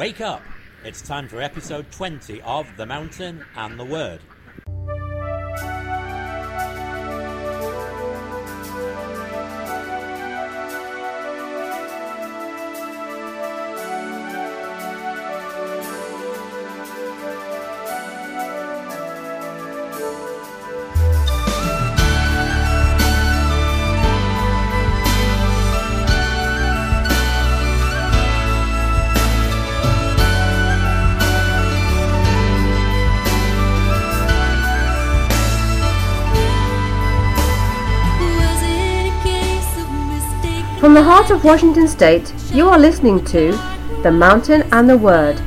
Wake up! It's time for episode 20 of The Mountain and the Word. Of Washington State, you are listening to The Mountain and the Word,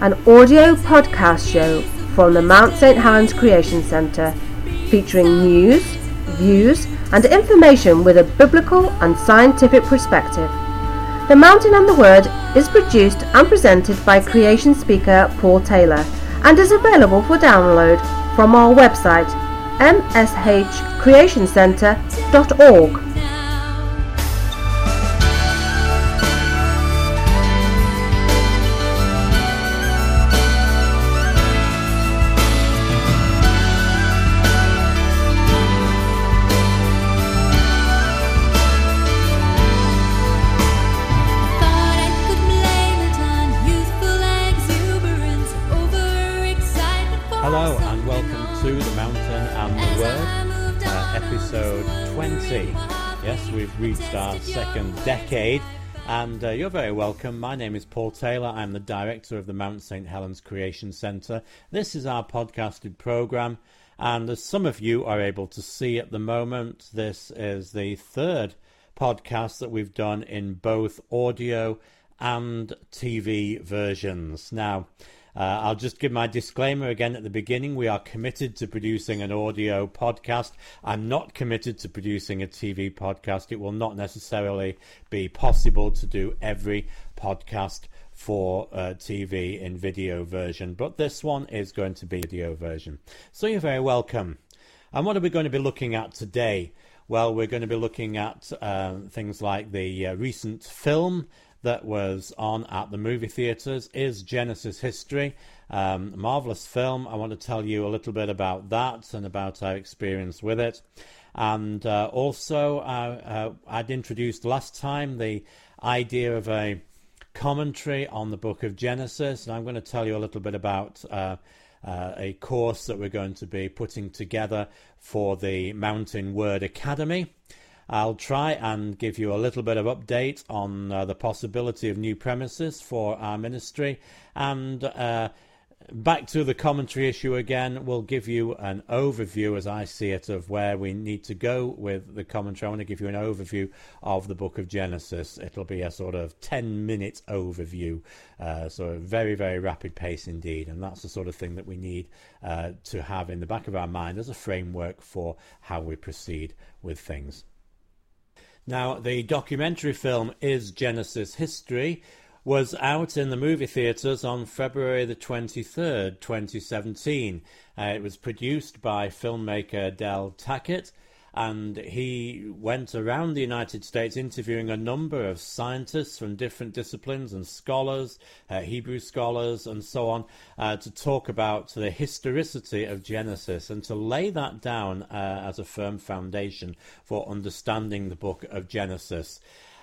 an audio podcast show from the Mount St. Helens Creation Center, featuring news, views, and information with a biblical and scientific perspective. The Mountain and the Word is produced and presented by creation speaker Paul Taylor and is available for download from our website mshcreationcenter.org. decade, and uh, you're very welcome. My name is Paul Taylor. I'm the director of the Mount St. Helens Creation Centre. This is our podcasted program, and as some of you are able to see at the moment, this is the third podcast that we've done in both audio and TV versions. Now, uh, I'll just give my disclaimer again at the beginning. We are committed to producing an audio podcast. I'm not committed to producing a TV podcast. It will not necessarily be possible to do every podcast for uh, TV in video version, but this one is going to be video version. So you're very welcome. And what are we going to be looking at today? Well, we're going to be looking at uh, things like the uh, recent film that was on at the movie theatres is Genesis History. Um, marvelous film. I want to tell you a little bit about that and about our experience with it. And uh, also, uh, uh, I'd introduced last time the idea of a commentary on the book of Genesis, and I'm going to tell you a little bit about uh, uh, a course that we're going to be putting together for the Mountain Word Academy. I'll try and give you a little bit of update on uh, the possibility of new premises for our ministry and uh, back to the commentary issue again, we'll give you an overview as I see it of where we need to go with the commentary. I want to give you an overview of the book of Genesis. It'll be a sort of 10 minute overview, uh, so a very, very rapid pace indeed. And that's the sort of thing that we need uh, to have in the back of our mind as a framework for how we proceed with things. Now, the documentary film Is Genesis History was out in the movie theatres on February the 23rd, 2017. Uh, it was produced by filmmaker Del Tackett, and he went around the United States interviewing a number of scientists from different disciplines and scholars, uh, Hebrew scholars, and so on, uh, to talk about the historicity of Genesis and to lay that down uh, as a firm foundation for understanding the book of Genesis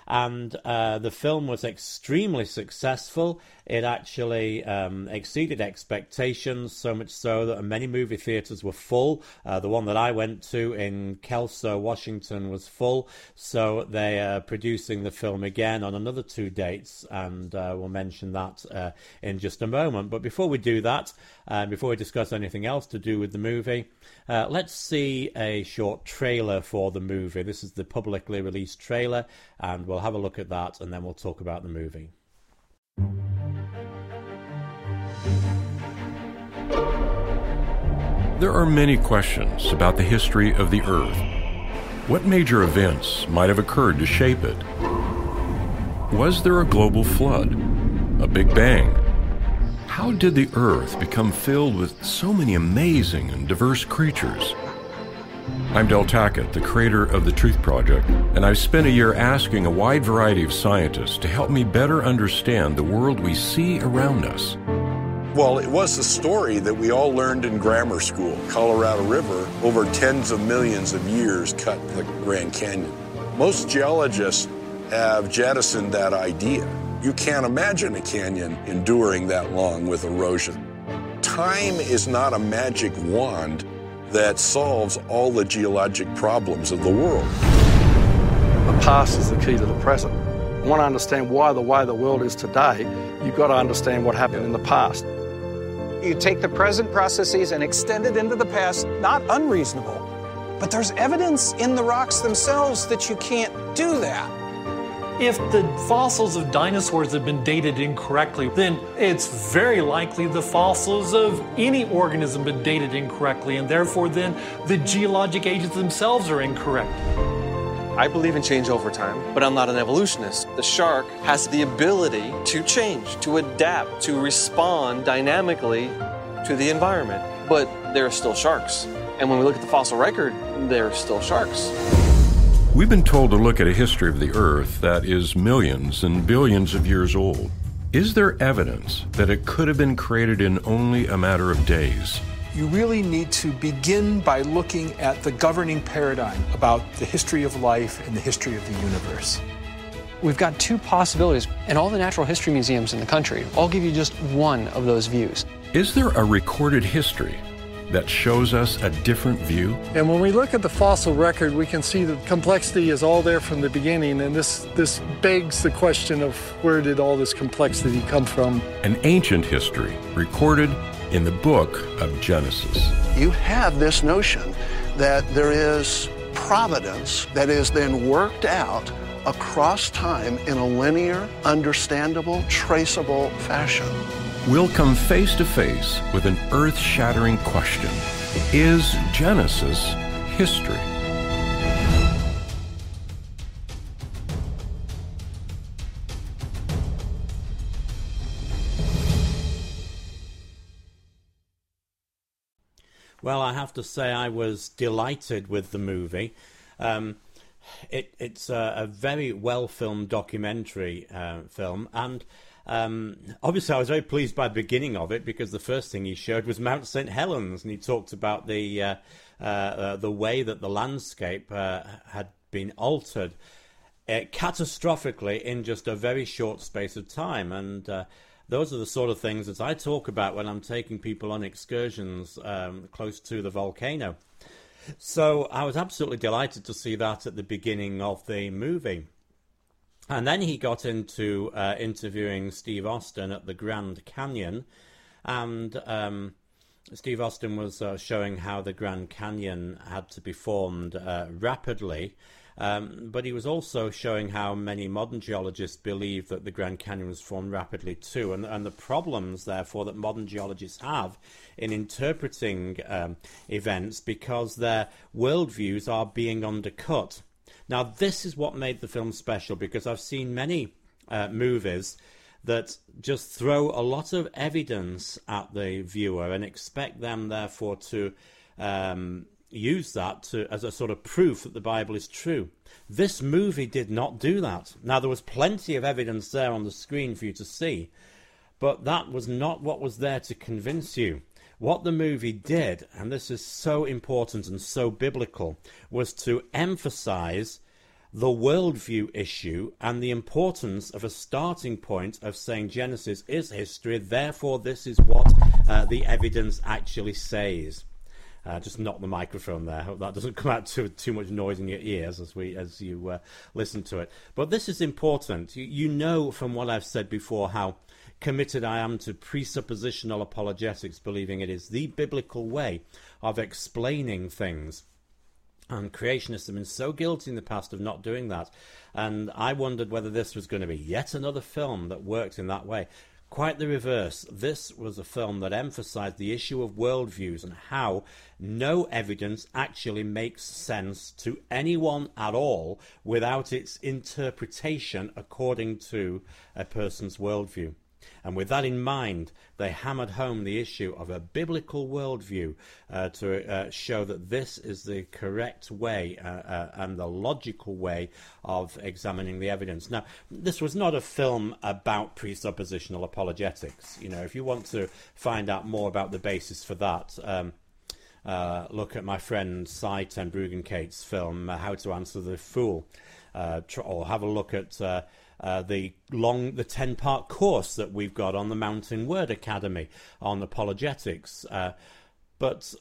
and uh, the film was extremely successful. It actually um, exceeded expectations, so much so that many movie theaters were full. Uh, the one that I went to in Kelso, Washington, was full, so they are producing the film again on another two dates, and uh, we'll mention that uh, in just a moment. But before we do that, uh, before we discuss anything else to do with the movie, uh, let's see a short trailer for the movie. This is the publicly released trailer, and we'll have a look at that, and then we'll talk about the movie. There are many questions about the history of the Earth. What major events might have occurred to shape it? Was there a global flood? A Big Bang? How did the Earth become filled with so many amazing and diverse creatures? I'm Del Tackett, the creator of the Truth Project, and I've spent a year asking a wide variety of scientists to help me better understand the world we see around us. Well, it was a story that we all learned in grammar school. Colorado River, over tens of millions of years, cut the Grand Canyon. Most geologists have jettisoned that idea. You can't imagine a canyon enduring that long with erosion. Time is not a magic wand that solves all the geologic problems of the world. The past is the key to the present. You want to understand why the way the world is today, you've got to understand what happened in the past. You take the present processes and extend it into the past, not unreasonable. But there's evidence in the rocks themselves that you can't do that. If the fossils of dinosaurs have been dated incorrectly, then it's very likely the fossils of any organism have been dated incorrectly, and therefore then the geologic ages themselves are incorrect. I believe in change over time, but I'm not an evolutionist. The shark has the ability to change, to adapt, to respond dynamically to the environment. But there are still sharks. And when we look at the fossil record, there are still sharks. We've been told to look at a history of the Earth that is millions and billions of years old. Is there evidence that it could have been created in only a matter of days? You really need to begin by looking at the governing paradigm about the history of life and the history of the universe. We've got two possibilities, and all the natural history museums in the country all give you just one of those views. Is there a recorded history that shows us a different view? And when we look at the fossil record, we can see that complexity is all there from the beginning, and this, this begs the question of where did all this complexity come from? An ancient history recorded in the book of Genesis. You have this notion that there is providence that is then worked out across time in a linear, understandable, traceable fashion. We'll come face to face with an earth shattering question Is Genesis history? Well, I have to say I was delighted with the movie. Um, it, it's a, a, very well filmed documentary uh, film, and um, obviously I was very pleased by the beginning of it because the first thing he showed was Mount St Helens, and he talked about the uh, uh, uh the way that the landscape uh, had been altered uh, catastrophically in just a very short space of time, and those are the sort of things that I talk about when I'm taking people on excursions um, close to the volcano. So I was absolutely delighted to see that at the beginning of the movie. And then he got into uh, interviewing Steve Austin at the Grand Canyon, and um, Steve Austin was uh, showing how the Grand Canyon had to be formed uh, rapidly. Um, but he was also showing how many modern geologists believe that the Grand Canyon was formed rapidly too, and, and the problems, therefore, that modern geologists have in interpreting um, events because their worldviews are being undercut. Now, this is what made the film special because I've seen many uh, movies that just throw a lot of evidence at the viewer and expect them, therefore, to um, use that to, as a sort of proof that the Bible is true. This movie did not do that. Now, there was plenty of evidence there on the screen for you to see, but that was not what was there to convince you. What the movie did, and this is so important and so biblical, was to emphasize the worldview issue and the importance of a starting point of saying Genesis is history, therefore, this is what uh, the evidence actually says. Uh, just knock the microphone there. Hope that doesn't come out too too much noise in your ears as we as you uh, listen to it. But this is important. You, you know from what I've said before how committed I am to presuppositional apologetics, believing it is the biblical way of explaining things. And creationists have been so guilty in the past of not doing that. And I wondered whether this was going to be yet another film that worked in that way. Quite the reverse. This was a film that emphasized the issue of worldviews and how no evidence actually makes sense to anyone at all without its interpretation according to a person's worldview. And with that in mind, they hammered home the issue of a biblical worldview uh, to uh, show that this is the correct way uh, uh, and the logical way of examining the evidence. Now, this was not a film about presuppositional apologetics. You know, if you want to find out more about the basis for that, um, uh, look at my friend Sye Ten film uh, How to Answer the Fool, tr- or have a look at uh, uh, the long, the ten part course that we've got on the Mountain Word Academy on apologetics. Uh, but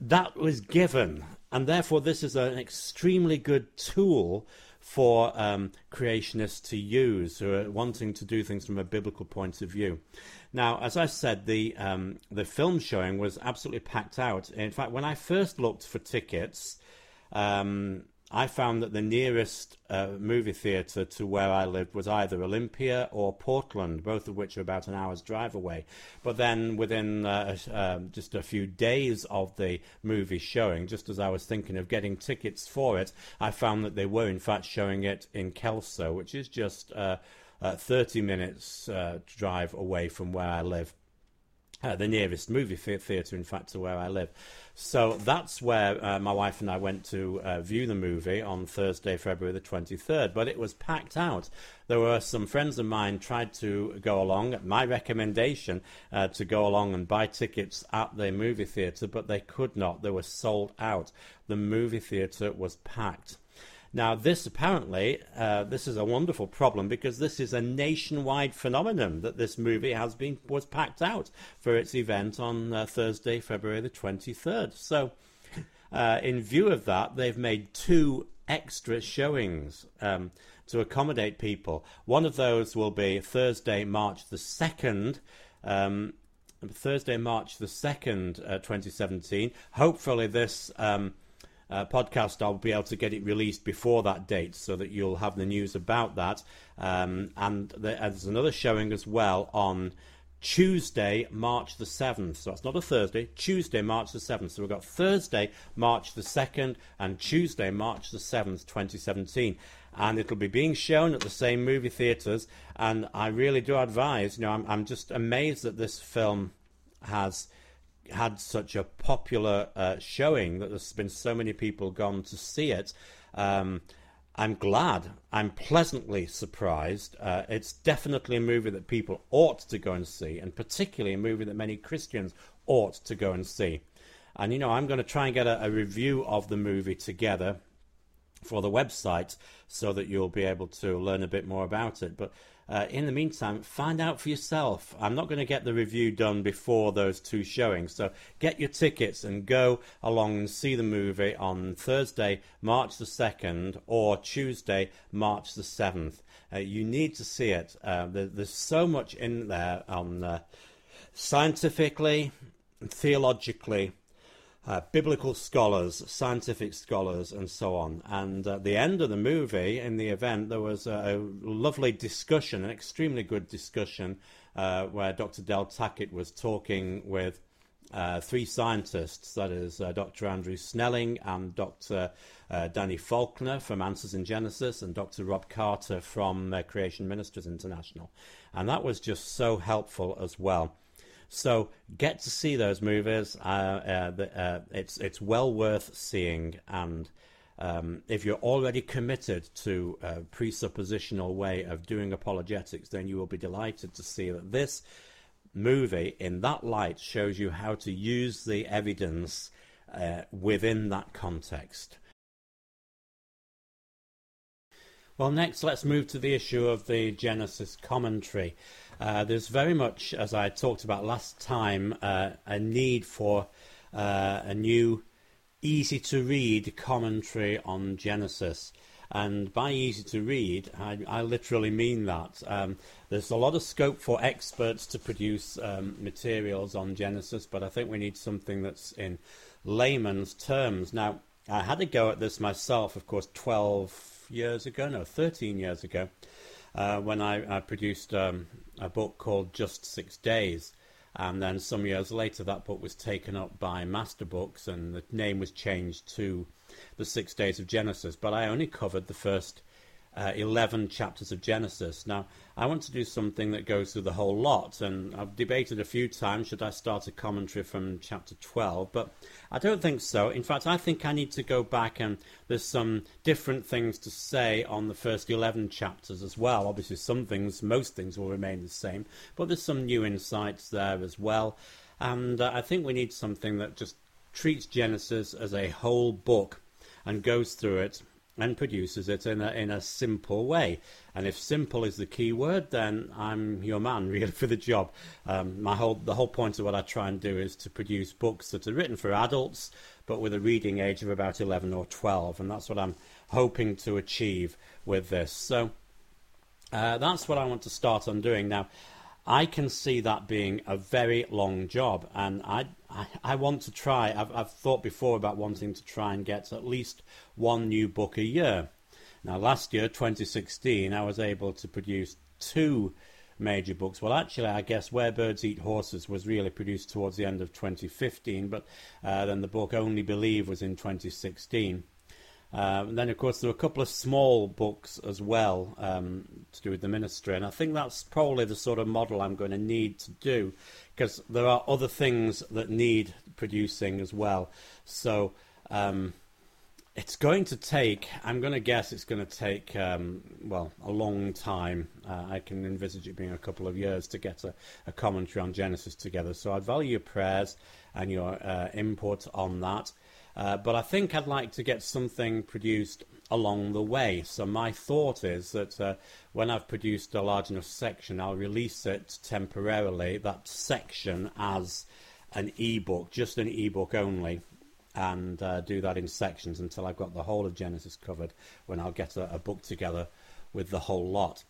that was given, and therefore this is an extremely good tool for um, creationists to use who are wanting to do things from a biblical point of view. Now, as I said, the um, the film showing was absolutely packed out. In fact, when I first looked for tickets, um, I found that the nearest uh, movie theatre to where I lived was either Olympia or Portland, both of which are about an hour's drive away. But then, within uh, uh, just a few days of the movie showing, just as I was thinking of getting tickets for it, I found that they were in fact showing it in Kelso, which is just uh, uh, 30 minutes uh, drive away from where I live. Uh, the nearest movie theatre, in fact, to where I live. So that's where uh, my wife and I went to uh, view the movie on Thursday, February the 23rd. But it was packed out. There were some friends of mine tried to go along at my recommendation uh, to go along and buy tickets at the movie theatre, but they could not. They were sold out. The movie theatre was packed. Now, this apparently, uh, this is a wonderful problem because this is a nationwide phenomenon that this movie has been was packed out for its event on uh, Thursday, February the twenty third. So, uh, in view of that, they've made two extra showings um, to accommodate people. One of those will be Thursday, March the second. Um, Thursday, March the second, uh, twenty seventeen. Hopefully, this. Um, uh, podcast, I'll be able to get it released before that date so that you'll have the news about that. Um, and there's another showing as well on Tuesday, March the 7th. So that's not a Thursday, Tuesday, March the 7th. So we've got Thursday, March the 2nd, and Tuesday, March the 7th, 2017. And it'll be being shown at the same movie theatres. And I really do advise, you know, I'm, I'm just amazed that this film has had such a popular uh, showing that there's been so many people gone to see it. Um, I'm glad. I'm pleasantly surprised. Uh, it's definitely a movie that people ought to go and see, and particularly a movie that many Christians ought to go and see. And you know, I'm going to try and get a, a review of the movie together for the website so that you'll be able to learn a bit more about it. But uh, in the meantime, find out for yourself. I'm not going to get the review done before those two showings, so get your tickets and go along and see the movie on Thursday, March the 2nd, or Tuesday, March the 7th. Uh, you need to see it. Uh, there, there's so much in there on uh, scientifically, theologically, uh, biblical scholars, scientific scholars, and so on. And at the end of the movie, in the event, there was a, lovely discussion, an extremely good discussion, uh, where Dr. Del Tackett was talking with uh, three scientists, that is uh, Dr. Andrew Snelling and Dr. Uh, Danny Faulkner from Answers in Genesis and Dr. Rob Carter from uh, Creation Ministries International. And that was just so helpful as well. So get to see those movies. Uh, uh, uh, it's it's well worth seeing, and um, if you're already committed to a presuppositional way of doing apologetics, then you will be delighted to see that this movie, in that light, shows you how to use the evidence uh, within that context. Well, next, let's move to the issue of the Genesis commentary. Uh, there's very much, as I talked about last time, uh, a need for uh, a new, easy to read commentary on Genesis. And by easy to read, I, I literally mean that. Um, there's a lot of scope for experts to produce um, materials on Genesis, but I think we need something that's in layman's terms. Now, I had a go at this myself, of course, 12 years ago, no, 13 years ago uh, when I, I produced um, a book called Just Six Days. And then some years later, that book was taken up by Master Books, and the name was changed to The Six Days of Genesis. But I only covered the first uh, 11 chapters of Genesis. Now, I want to do something that goes through the whole lot, and I've debated a few times should I start a commentary from chapter 12, but I don't think so. In fact, I think I need to go back and there's some different things to say on the first 11 chapters as well. Obviously, some things, most things will remain the same, but there's some new insights there as well. And uh, I think we need something that just treats Genesis as a whole book and goes through it and produces it in a, in a simple way. And if simple is the key word, then I'm your man really for the job. Um, my whole the whole point of what I try and do is to produce books that are written for adults, but with a reading age of about 11 or 12, and that's what I'm hoping to achieve with this. So uh, that's what I want to start on doing now. I can see that being a very long job, and I, I, I want to try. I've, I've thought before about wanting to try and get at least one new book a year. Now, last year, 2016, I was able to produce two major books. Well, actually, I guess Where Birds Eat Horses was really produced towards the end of 2015, but uh, then the book Only Believe was in 2016. Um, and then, of course, there are a couple of small books as well um, to do with the ministry, and I think that's probably the sort of model I'm going to need to do because there are other things that need producing as well. So um, it's going to take, I'm going to guess it's going to take, um, well, a long time. Uh, I can envisage it being a couple of years to get a, a commentary on Genesis together. So I'd value your prayers and your uh, input on that. Uh, but I think I'd like to get something produced along the way. So my thought is that uh, when I've produced a large enough section, I'll release it temporarily, that section as an ebook, just an ebook only, and uh, do that in sections until I've got the whole of Genesis covered, when I'll get a, a book together with the whole lot.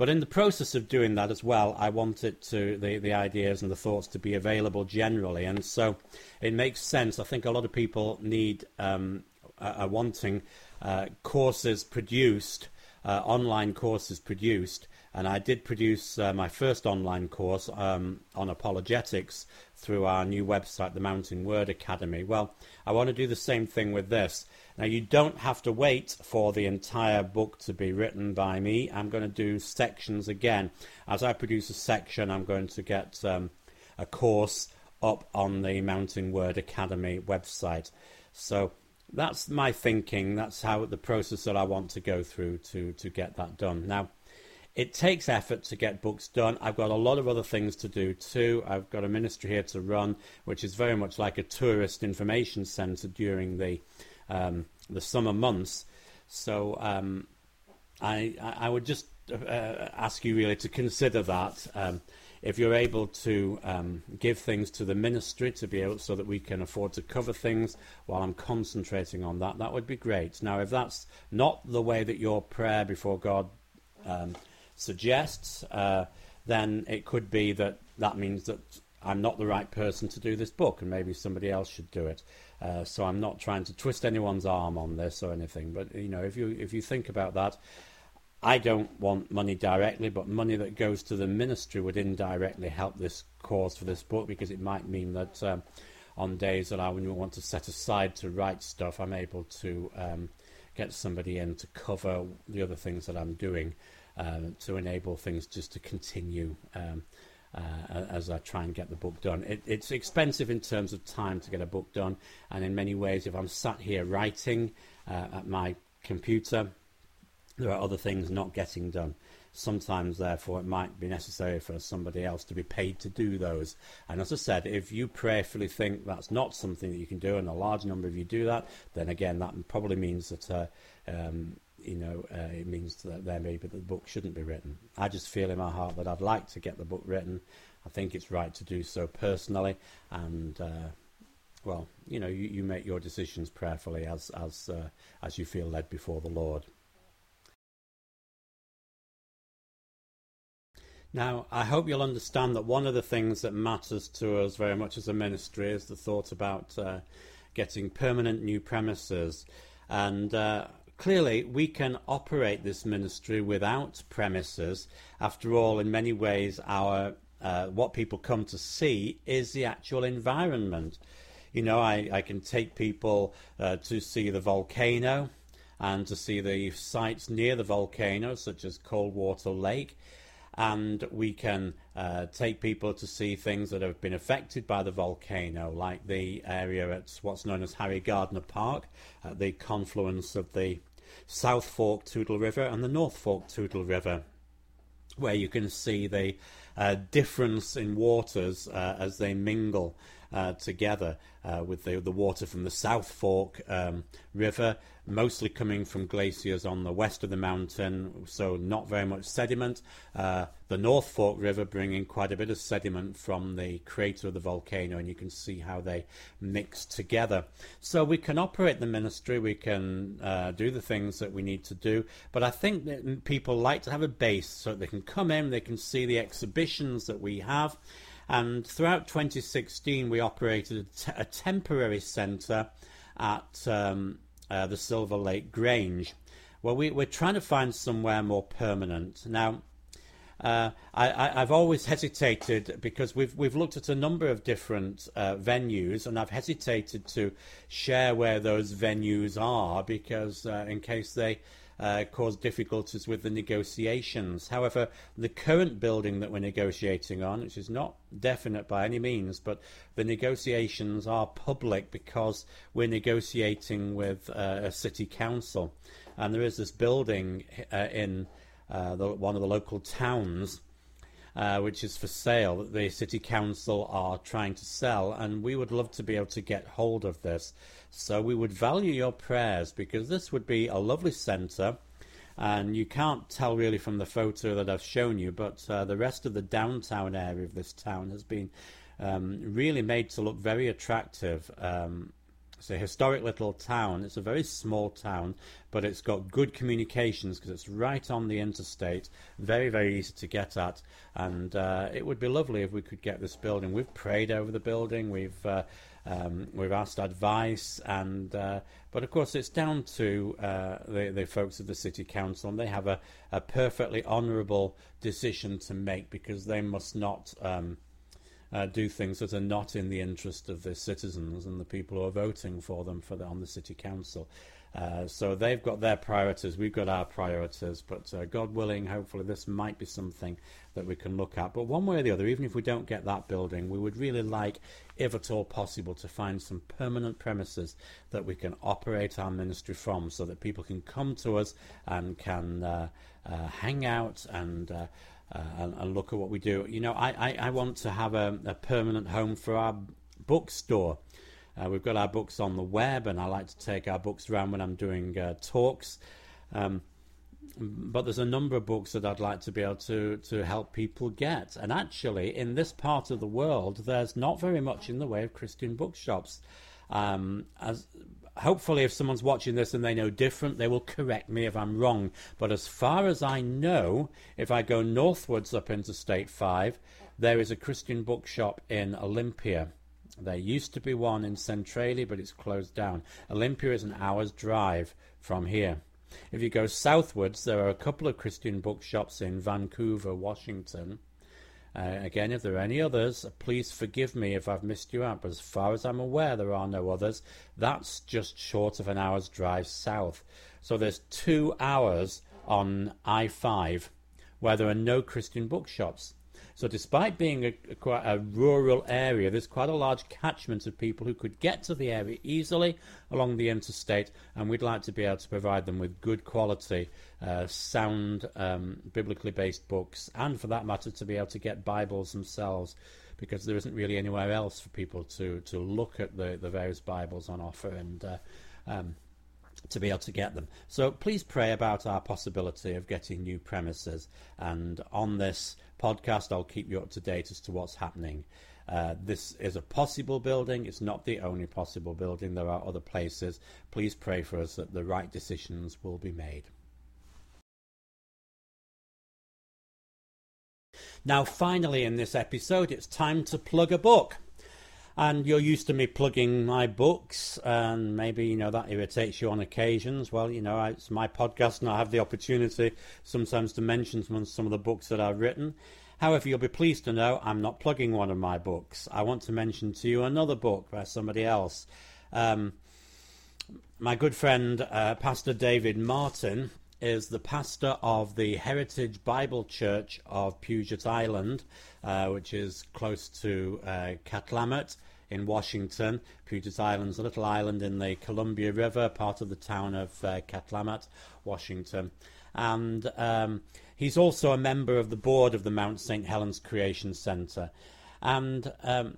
But in the process of doing that as well, I want it to the, the ideas and the thoughts to be available generally, and so it makes sense. I think a lot of people need um, are wanting uh, courses produced, uh, online courses produced, and I did produce uh, my first online course um, on apologetics through our new website, the Mountain Word Academy. Well, I want to do the same thing with this. Now, you don't have to wait for the entire book to be written by me. I'm going to do sections again. As I produce a section, I'm going to get um, a course up on the Mountain Word Academy website. So that's my thinking. That's how the process that I want to go through to, to get that done. Now, it takes effort to get books done. I've got a lot of other things to do too. I've got a ministry here to run, which is very much like a tourist information centre during the um, the summer months. So um, I, I would just uh, ask you really to consider that. Um, if you're able to um, give things to the ministry to be able so that we can afford to cover things while I'm concentrating on that, that would be great. Now, if that's not the way that your prayer before God um, suggests, uh, then it could be that that means that I'm not the right person to do this book, and maybe somebody else should do it. Uh, so I'm not trying to twist anyone's arm on this or anything. But you know, if you if you think about that, I don't want money directly, but money that goes to the ministry would indirectly help this cause for this book because it might mean that um, on days that I want to set aside to write stuff, I'm able to um, get somebody in to cover the other things that I'm doing uh, to enable things just to continue. Um, uh, as I try and get the book done. It, it's expensive in terms of time to get a book done, and in many ways, if I'm sat here writing uh, at my computer, there are other things not getting done. Sometimes, therefore, it might be necessary for somebody else to be paid to do those. And as I said, if you prayerfully think that's not something that you can do, and a large number of you do that, then again, that probably means that uh, um, you know, uh, it means that there maybe the book shouldn't be written. I just feel in my heart that I'd like to get the book written. I think it's right to do so personally, and uh, well, you know, you, you, make your decisions prayerfully as as uh, as you feel led before the Lord. Now, I hope you'll understand that one of the things that matters to us very much as a ministry is the thought about uh, getting permanent new premises. And uh, Clearly, we can operate this ministry without premises. After all, in many ways, our uh, what people come to see is the actual environment. You know, I, I can take people uh, to see the volcano. and to see the sites near the volcano, such as Coldwater Lake. And we can uh, take people to see things that have been affected by the volcano, like the area at what's known as Harry Gardner Park, at the confluence of the South Fork Toutle River and the North Fork Toutle River where you can see the uh, difference in waters uh, as they mingle uh, together uh, with the, the water from the South Fork um, River, mostly coming from glaciers on the west of the mountain, so not very much sediment. Uh, the North Fork River bringing quite a bit of sediment from the crater of the volcano, and you can see how they mix together. So we can operate the ministry, we can uh, do the things that we need to do, but I think that people like to have a base so they can come in, they can see the exhibitions that we have. And throughout 2016, we operated a, t- a temporary centre at um, uh, the Silver Lake Grange. Well, we, we're trying to find somewhere more permanent. Now, uh, I, have always hesitated because we've we've looked at a number of different uh, venues, and I've hesitated to share where those venues are because uh, in case they uh, cause difficulties with the negotiations. However, the current building that we're negotiating on, which is not definite by any means, but the negotiations are public because we're negotiating with uh, a city council, and there is this building uh, in uh, the, one of the local towns, uh, which is for sale, that the city council are trying to sell, and we would love to be able to get hold of this. So we would value your prayers because this would be a lovely centre. And you can't tell really from the photo that I've shown you, but uh, the rest of the downtown area of this town has been um, really made to look very attractive. Um, it's a historic little town. It's a very small town, but it's got good communications because it's right on the interstate. Very, very easy to get at. And uh, it would be lovely if we could get this building. We've prayed over the building. We've uh, um, we've asked advice, and uh, but of course it's down to uh, the, the folks of the city council, and they have a, a perfectly honourable decision to make because they must not. Um, uh, do things that are not in the interest of the citizens and the people who are voting for them for the, on the city council. Uh, so they've got their priorities, we've got our priorities, but uh, God willing, hopefully this might be something that we can look at. But one way or the other, even if we don't get that building, we would really like, if at all possible, to find some permanent premises that we can operate our ministry from so that people can come to us and can uh, uh, hang out and uh, and, and, look at what we do. You know, I, I, I want to have a, a, permanent home for our bookstore. Uh, we've got our books on the web, and I like to take our books around when I'm doing uh, talks. Um, but there's a number of books that I'd like to be able to, to help people get. And actually, in this part of the world, there's not very much in the way of Christian bookshops. Um, as hopefully, if someone's watching this and they know different, they will correct me if I'm wrong. But as far as I know, if I go northwards up into State 5, there is a Christian bookshop in Olympia. There used to be one in Centralia, but it's closed down. Olympia is an hour's drive from here. If you go southwards, there are a couple of Christian bookshops in Vancouver, Washington. Uh, again, if there are any others, please forgive me if I've missed you out, but as far as I'm aware, there are no others. That's just short of an hour's drive south. So there's two hours on I 5 where there are no Christian bookshops. So, despite being a, a, quite a rural area, there's quite a large catchment of people who could get to the area easily along the interstate, and we'd like to be able to provide them with good quality, uh, sound, um, biblically based books, and for that matter, to be able to get Bibles themselves, because there isn't really anywhere else for people to, to look at the, the various Bibles on offer. And uh, um, to be able to get them. So please pray about our possibility of getting new premises. And on this podcast, I'll keep you up to date as to what's happening. Uh, this is a possible building. It's not the only possible building. There are other places. Please pray for us that the right decisions will be made. Now, finally, in this episode, it's time to plug a book and you're used to me plugging my books, and maybe you know that irritates you on occasions. Well, you know, it's my podcast, and I have the opportunity sometimes to mention some, of the books that I've written. However, you'll be pleased to know I'm not plugging one of my books. I want to mention to you another book by somebody else. Um, my good friend, uh, Pastor David Martin, is the pastor of the Heritage Bible Church of Puget Island, uh, which is close to uh, Cathlamet in Washington. Puget Island's a little island in the Columbia River, part of the town of uh, Cathlamet, Washington. And um, he's also a member of the board of the Mount St. Helens Creation Center. And um,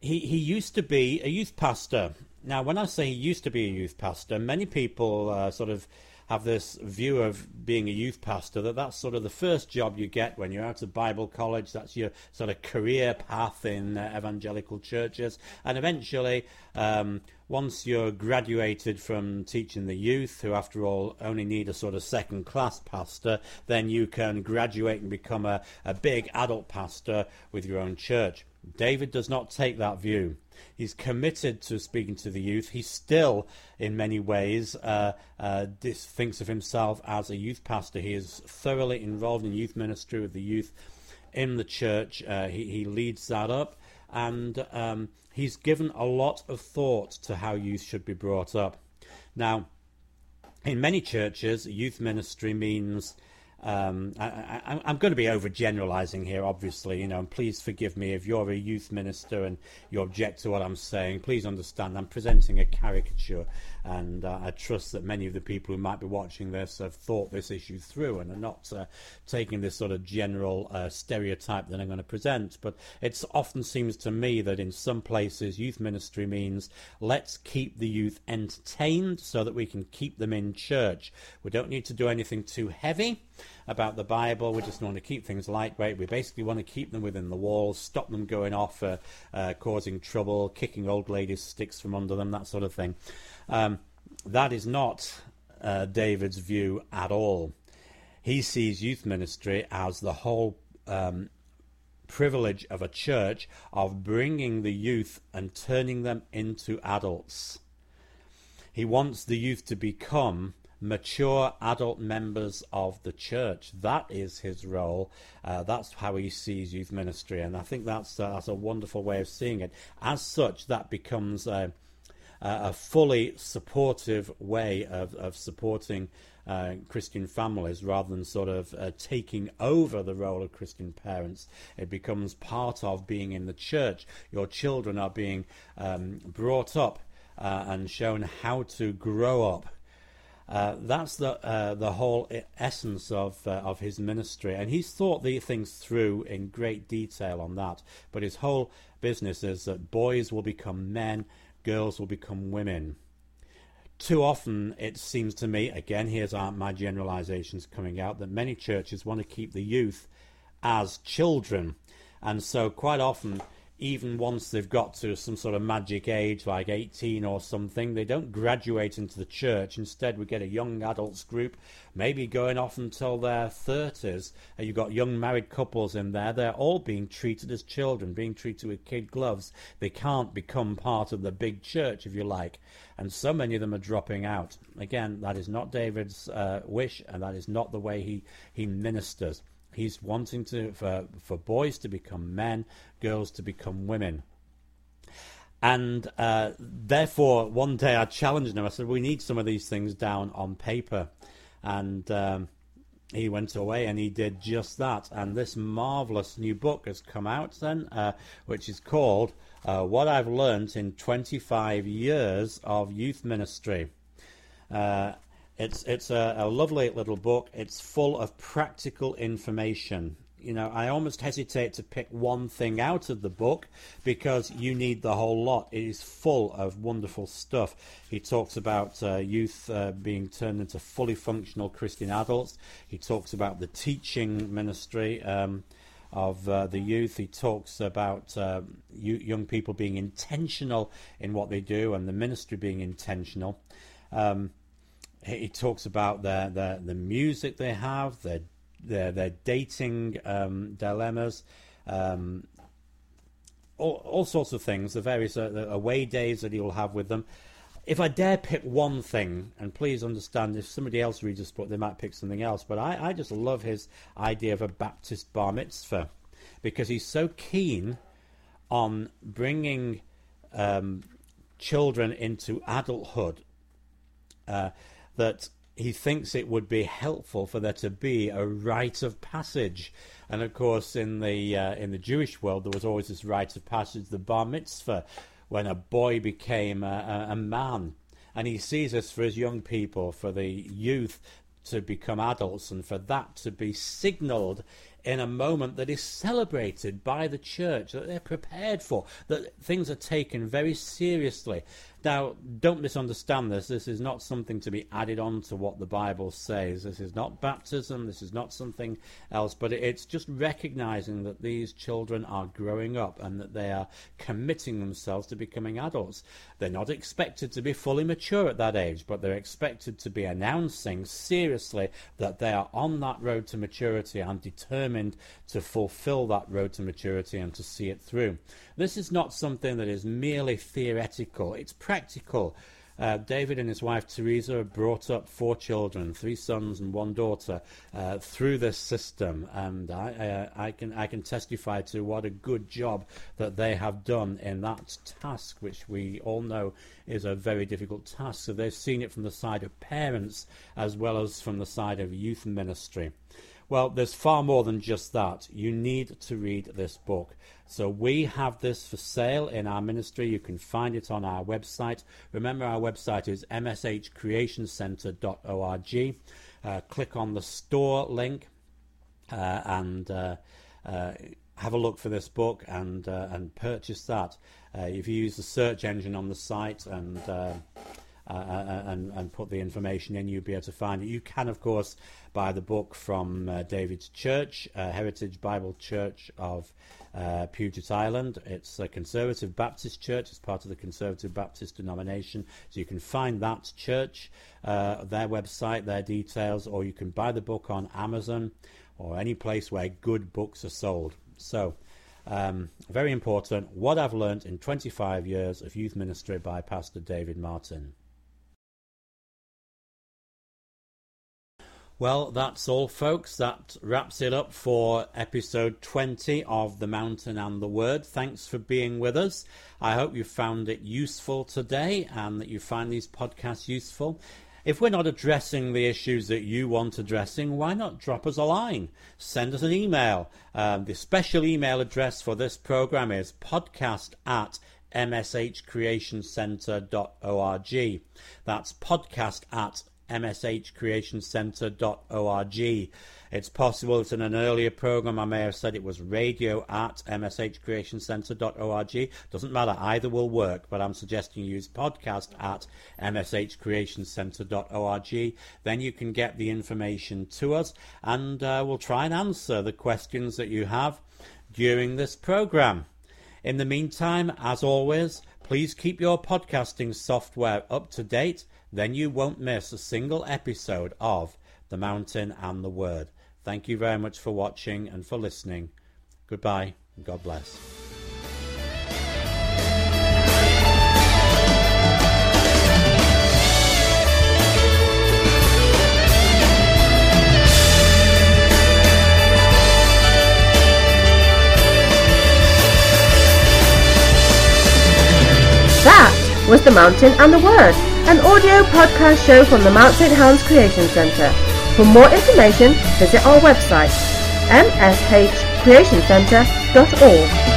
he, he used to be a youth pastor. Now, when I say he used to be a youth pastor, many people uh, sort of have this view of being a youth pastor that that's sort of the first job you get when you're out of Bible college. That's your sort of career path in uh, evangelical churches. And eventually, um, once you're graduated from teaching the youth, who after all only need a sort of second class pastor, then you can graduate and become a, a big adult pastor with your own church. David does not take that view. He's committed to speaking to the youth. He still, in many ways, uh, uh, thinks of himself as a youth pastor. He is thoroughly involved in youth ministry with the youth in the church. Uh, he, he leads that up, and um, he's given a lot of thought to how youth should be brought up. Now, in many churches, youth ministry means um, I, am going to be overgeneralizing here, obviously, you know, and please forgive me if you're a youth minister and you object to what I'm saying. Please understand I'm presenting a caricature, and uh, I trust that many of the people who might be watching this have thought this issue through and are not uh, taking this sort of general uh, stereotype that I'm going to present. But it often seems to me that in some places, youth ministry means let's keep the youth entertained so that we can keep them in church. We don't need to do anything too heavy about the Bible. We just want to keep things lightweight. We basically want to keep them within the walls, stop them going off, uh, uh, causing trouble, kicking old ladies' sticks from under them, that sort of thing. Um, that is not uh, David's view at all. He sees youth ministry as the whole um, privilege of a church of bringing the youth and turning them into adults. He wants the youth to become mature adult members of the church. That is his role. Uh, that's how he sees youth ministry, and I think that's uh, that's a wonderful way of seeing it. As such, that becomes a, a fully supportive way of, of supporting uh, Christian families rather than sort of uh, taking over the role of Christian parents. It becomes part of being in the church. Your children are being um, brought up uh, and shown how to grow up uh, that's the uh, the whole essence of uh, of his ministry, and he's thought these things through in great detail on that. But his whole business is that boys will become men, girls will become women. Too often, it seems to me, again, here's my generalizations coming out, that many churches want to keep the youth as children, and so quite often even once they've got to some sort of magic age, like 18 or something, they don't graduate into the church. Instead, we get a young adults group, maybe going off until their 30s. And you've got young married couples in there. They're all being treated as children, being treated with kid gloves. They can't become part of the big church, if you like. And so many of them are dropping out. Again, that is not David's uh, wish, and that is not the way he, he ministers. He's wanting to for, for boys to become men, girls to become women. And uh, therefore, one day I challenged him. I said, "We need some of these things down on paper." And um, he went away and he did just that. And this marvelous new book has come out then, uh, which is called uh, "What I've Learned in 25 Years of Youth Ministry." It's it's a, a lovely little book. It's full of practical information you know, I almost hesitate to pick one thing out of the book because you need the whole lot. It is full of wonderful stuff. He talks about uh, youth uh, being turned into fully functional Christian adults. He talks about the teaching ministry um, of uh, the youth. He talks about uh, young people being intentional in what they do and the ministry being intentional. Um, he talks about the the, the music they have, their their, their dating um, dilemmas, um, all, all sorts of things, the various uh, away days that he'll have with them. If I dare pick one thing, and please understand, if somebody else reads this book, they might pick something else, but I, I just love his idea of a Baptist bar mitzvah because he's so keen on bringing um, children into adulthood uh, that he thinks it would be helpful for there to be a rite of passage. And of course, in the uh, in the Jewish world, there was always this rite of passage, the bar mitzvah, when a boy became a, a, man. And he sees this for his young people, for the youth to become adults, and for that to be signalled in a moment that is celebrated by the church, that they're prepared for, that things are taken very seriously. Now, don't misunderstand this. This is not something to be added on to what the Bible says. This is not baptism. This is not something else. But it's just recognizing that these children are growing up and that they are committing themselves to becoming adults. They're not expected to be fully mature at that age, but they're expected to be announcing seriously that they are on that road to maturity and determined to fulfill that road to maturity and to see it through. This is not something that is merely theoretical. It's practical. Uh, David and his wife Teresa brought up four children, three sons and one daughter, uh, through this system, and I, uh, I, can I can testify to what a good job that they have done in that task, which we all know is a very difficult task. So they've seen it from the side of parents as well as from the side of youth ministry. Well, there's far more than just that. You need to read this book. So we have this for sale in our ministry. You can find it on our website. Remember, our website is mshcreationcenter.org. Uh, click on the store link uh, and uh, uh, have a look for this book and uh, and purchase that. Uh, if you use the search engine on the site and uh, uh, uh, and, and put the information in, you'll be able to find it. You can, of course, buy the book from uh, David's Church, uh, Heritage Bible Church of uh, Puget Island. It's a Conservative Baptist church, it's part of the Conservative Baptist denomination. So you can find that church, their website, their details, or you can buy the book on Amazon or any place where good books are sold. So, um, very important. What I've learned in 25 years of youth ministry by Pastor David Martin. Well, that's all, folks. That wraps it up for episode 20 of The Mountain and the Word. Thanks for being with us. I hope you found it useful today and that you find these podcasts useful. If we're not addressing the issues that you want addressing, why not drop us a line? Send us an email. Um, the special email address for this program is podcast at mshcreationcenter.org. That's podcast at mshcreationcenter.org. It's possible that in an earlier program I may have said it was radio at mshcreationcenter.org. Doesn't matter, either will work, but I'm suggesting you use podcast at mshcreationcenter.org. Then you can get the information to us and uh, we'll try and answer the questions that you have during this program. In the meantime, as always, please keep your podcasting software up to date then you won't miss a single episode of The Mountain and the Word. Thank you very much for watching and for listening. Goodbye and God bless. Was The Mountain and the Word, an audio podcast show from the Mount St. Helens Creation Centre. For more information, visit our website, mshcreationcentre.org.